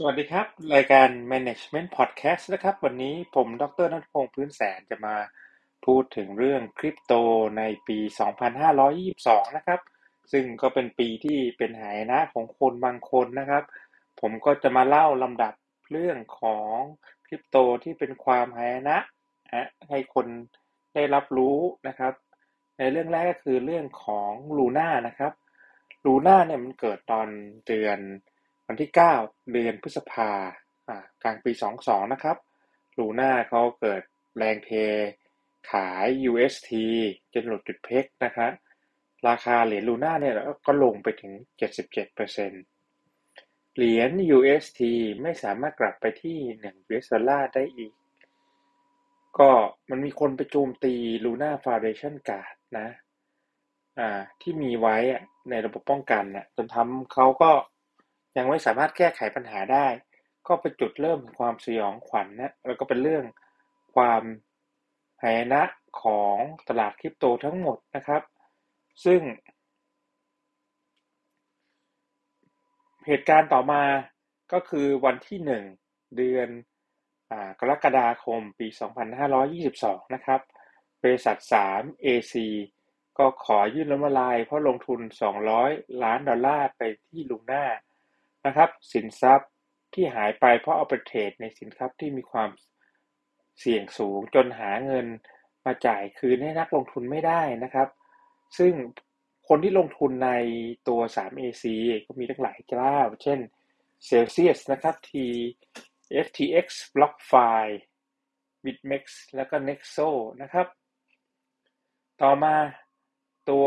สวัสดีครับ รายการ Management Podcast นะครับ วันนี้ผมดรนัทพงศ์พื้นแสนจะมาพูดถึงเรื่องคริปโตในปี 2522 นะครับ ซึ่งก็เป็นปีที่เป็นหายนะของคนบางคนนะครับ ผมก็จะมาเล่าลำดับเรื่องของคริปโตที่เป็นความหายนะให้คนได้รับรู้นะครับ ในเรื่องแรกก็คือเรื่องของลูน่านะครับลูน่าเนี่ยมันเกิดตอนเดือน วันที่ 9 เดือนพฤษภาอ่ากลางปี 22 นะครับลูน่าเขาเกิดแรงเทขาย UST จนหลุดจุดเพกนะครับราคาเหรียญลูน่าเนี่ยก็ลงไปถึง 77%เหรียญ UST ไม่สามารถกลับไปที่ 1 US ดอลลาร์ได้อีก ก็มันมีคนไปโจมตี Luna Foundation Guard นะที่มีไว้ในระบบป้องกันน่ะจนทำเขาก็ ยังไม่สามารถแก้ไขปัญหาได้ ก็เป็นจุดเริ่มความสยองขวัญนนะแล้วก็เป็นเรื่องความหายนะของตลาดคริปโตทั้งหมดนะครับ ซึ่ง เหตุการณ์ต่อมาก็คือวันที่หนึ่งเดือนกรกฎาคมปี 2522 นะครับ บริษัท 3 AC ก็ขอยื่นล้มละลายเพราะลงทุน 200 ล้านดอลลาร์ไปที่ลูน่า นะครับ สินทรัพย์ที่หายไปเพราะเอาไปเทรดในสินทรัพย์ที่มีความเสี่ยงสูงจนหาเงินมาจ่ายคืนให้นักลงทุนไม่ได้นะครับ ซึ่งคนที่ลงทุนในตัว 3AC ก็มีทั้งหลายเจ้า เช่น Celsius นะครับ T FTX BlockFi BitMEX แล้วก็ Nexo นะครับ ต่อมาตัว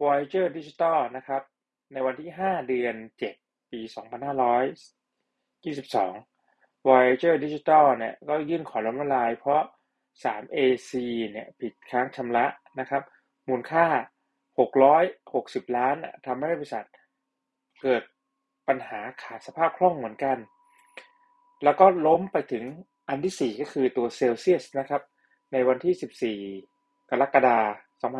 Voyager Digital นะครับ ในวันที่ 5 เดือน7 ปี 2522 Voyager Digital เนี่ยก็ยื่นขอล้มละลาย เพราะ 3AC เนี่ยผิดค้างชำระนะครับ มูลค่า 660 ล้านทำให้บริษัทเกิดปัญหาขาดสภาพคล่องเหมือนกัน แล้วก็ล้มไปถึงอันที่ 4 ก็คือตัว Celsius นะครับ ในวันที่ 14 กรกฎาคม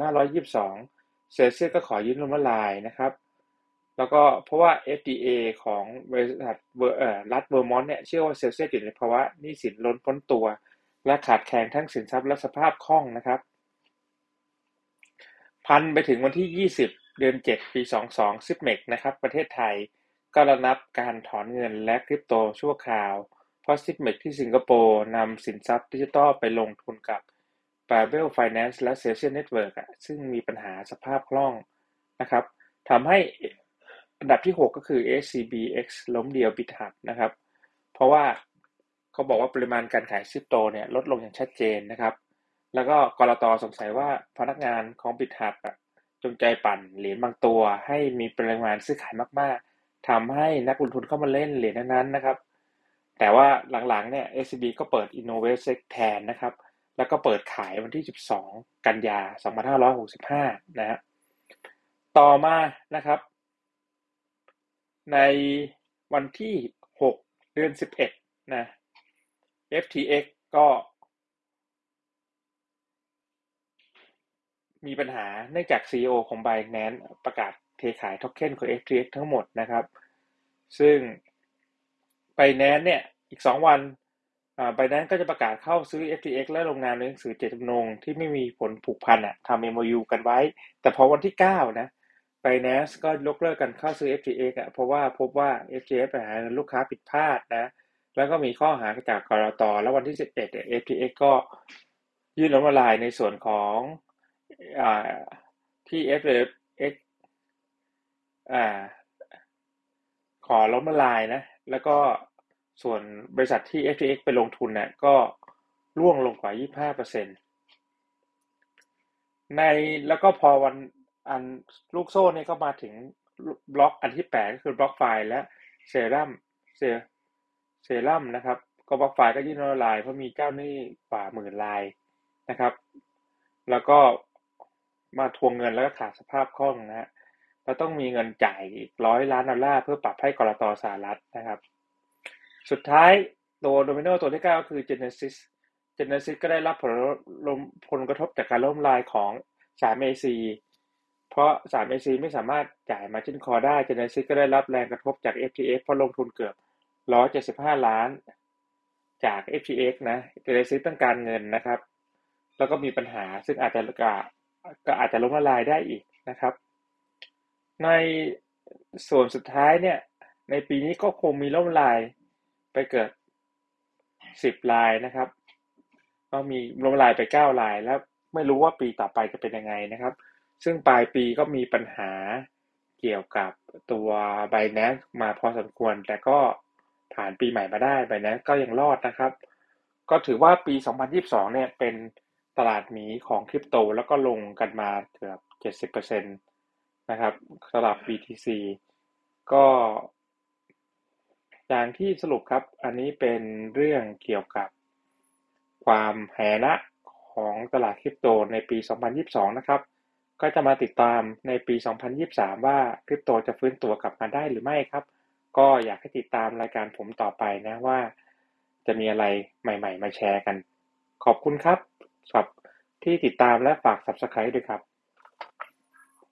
2522 เซลเซียสก็ขอยื่นล้มละลายนะครับ แล้วก็เพราะว่า FDA ของบริษัทรัฐเวอร์มอนต์เนี่ยเชื่อว่าเซลเซียสอยู่ในภาวะหนี้สินล้นพ้นตัว และขาดแคลนทั้งสินทรัพย์และสภาพคล่องนะครับ ผ่านไปถึงวันที่ 20 เดือน 7 ปี 22 Zipmex นะครับ ประเทศไทยก็ระงับการถอนเงินและคริปโตชั่วคราว เพราะ Zipmex ที่สิงคโปร์นำสินทรัพย์ดิจิตอลไปลงทุนกับ b a b e l Finance และ Social Network อะซึ่งมีปัญหาสภาพคล่องนะครับทำให้ อันดับที่ 6 ก็คือ SCBX ล้มดีล Bitkub นะครับ เพราะว่าเขาบอกว่าปริมาณการขายคริปโตเนี่ยลดลงอย่างชัดเจนนะครับ แล้วก็กรตสงสัยว่าพนักงานของบิตหับจงใจปั่นเหรียญบางตัว ให้มีปริมาณซื้อขายมากๆทำให้นักลงทุนเข้ามาเล่นเหรียญนั้นๆนะครับ แต่ว่าหลังๆเนี่ย SCB ก็เปิด Innovate แทนนะครับ แล้วก็เปิดขายวันที่ 12 กันยา 2565 นะฮะต่อมานะครับ ในวันที่ 6 เดือน 11 นะ FTX ก็มีปัญหาเนื่องจาก CEO ของ Binance ประกาศเทขายท็อกเค็นของ FTX ทั้งหมดนะครับ ซึ่ง Binance เนี่ย อีก 2 วันไบแนนก็จะประกาศเข้าซื้อ FTX และลงนามในหนังสือเจตจำนงที่ไม่มีผลผูกพันอะทำ MOU กันไว้ แต่พอวันที่ 9 นะ ไบแนนก็ยกเลิกกันเข้าซื้อ FTX อะเพราะว่าพบว่า FTX ไปหาลูกค้าผิดพลาดนะ แล้วก็มีข้อหาจากกรตแล้ววันที่ 11 FTX ก็ยื่นล้มละลายในส่วนของอที่ FTX อ่า ขอล้มละลายนะ แล้วก็ส่วนบริษัทที่ FTX ไปลงทุนเนี่ยก็ร่วงลงกว่า 25%ในแล้วก็พอวัน อันลูกโซ่เนี่ยก็มาถึงบล็อกอันที่8ก็คือ BlockFi และเซรั่มเซเซรั่มนะครับ ก็ BlockFi ก็ยื่นล้มละลายเพราะมีเจ้าหนี้กว่าหมื่นรายนะครับ แล้วก็มาทวงเงินแล้วก็ขาดสภาพคล่องนะฮะเราต้องมีเงินจ่ายอีกร้อยล้านดอลลาร์เพื่อปรับให้กลต.สหรัฐนะครับ สุดท้ายตัวโดมิโนตัวที่9ก็คือ Genesis Genesis ก็ได้รับผลผลกระทบจากการล่มลายของ 3AC เเพราะ 3AC ไม่สามารถจ่าย Margin Call ได้ Genesis ก็ได้รับแรงกระทบจาก FTX เพราะลงทุนเกือบ 175 ล้านจาก FTX นะจะได้ซื้อต้องการเงินนะครับ แล้วก็มีปัญหาซึ่งอาจจะก็อาจจะล้มละลายได้อีกนะครับ ในส่วนสุดท้ายเนี่ย ในปีนี้ก็คงมีล้มละลายไปเกิด 10 ลายนะครับ ก็มีล้มละลายไป 9 ลาย แล้วไม่รู้ว่าปีต่อไปจะเป็นยังไงนะครับ ซึ่งปลายปีก็มีปัญหาเกี่ยวกับตัว Binance มาพอสมควร แต่ก็ผ่านปีใหม่มาได้ Binance ก็ยังรอดนะครับ ก็ถือว่าปี 2022 เนี่ยเป็นตลาดหมีของคริปโต แล้วก็ลงกันมาเกือบ70%นะครับสำหรับ BTC ก็ อย่างที่สรุปครับ อันนี้เป็นเรื่องเกี่ยวกับความแหนะของตลาดคริปโตในปี 2022 นะครับ ก็จะมาติดตามในปี 2023 ว่าคริปโตจะฟื้นตัวกลับมาได้หรือไม่ครับ ก็อยากให้ติดตามรายการผมต่อไปนะว่า จะมีอะไรใหม่ ๆ มาแชร์กัน ขอบคุณครับสำหรับที่ติดตามและฝาก Subscribe ด้วยครับ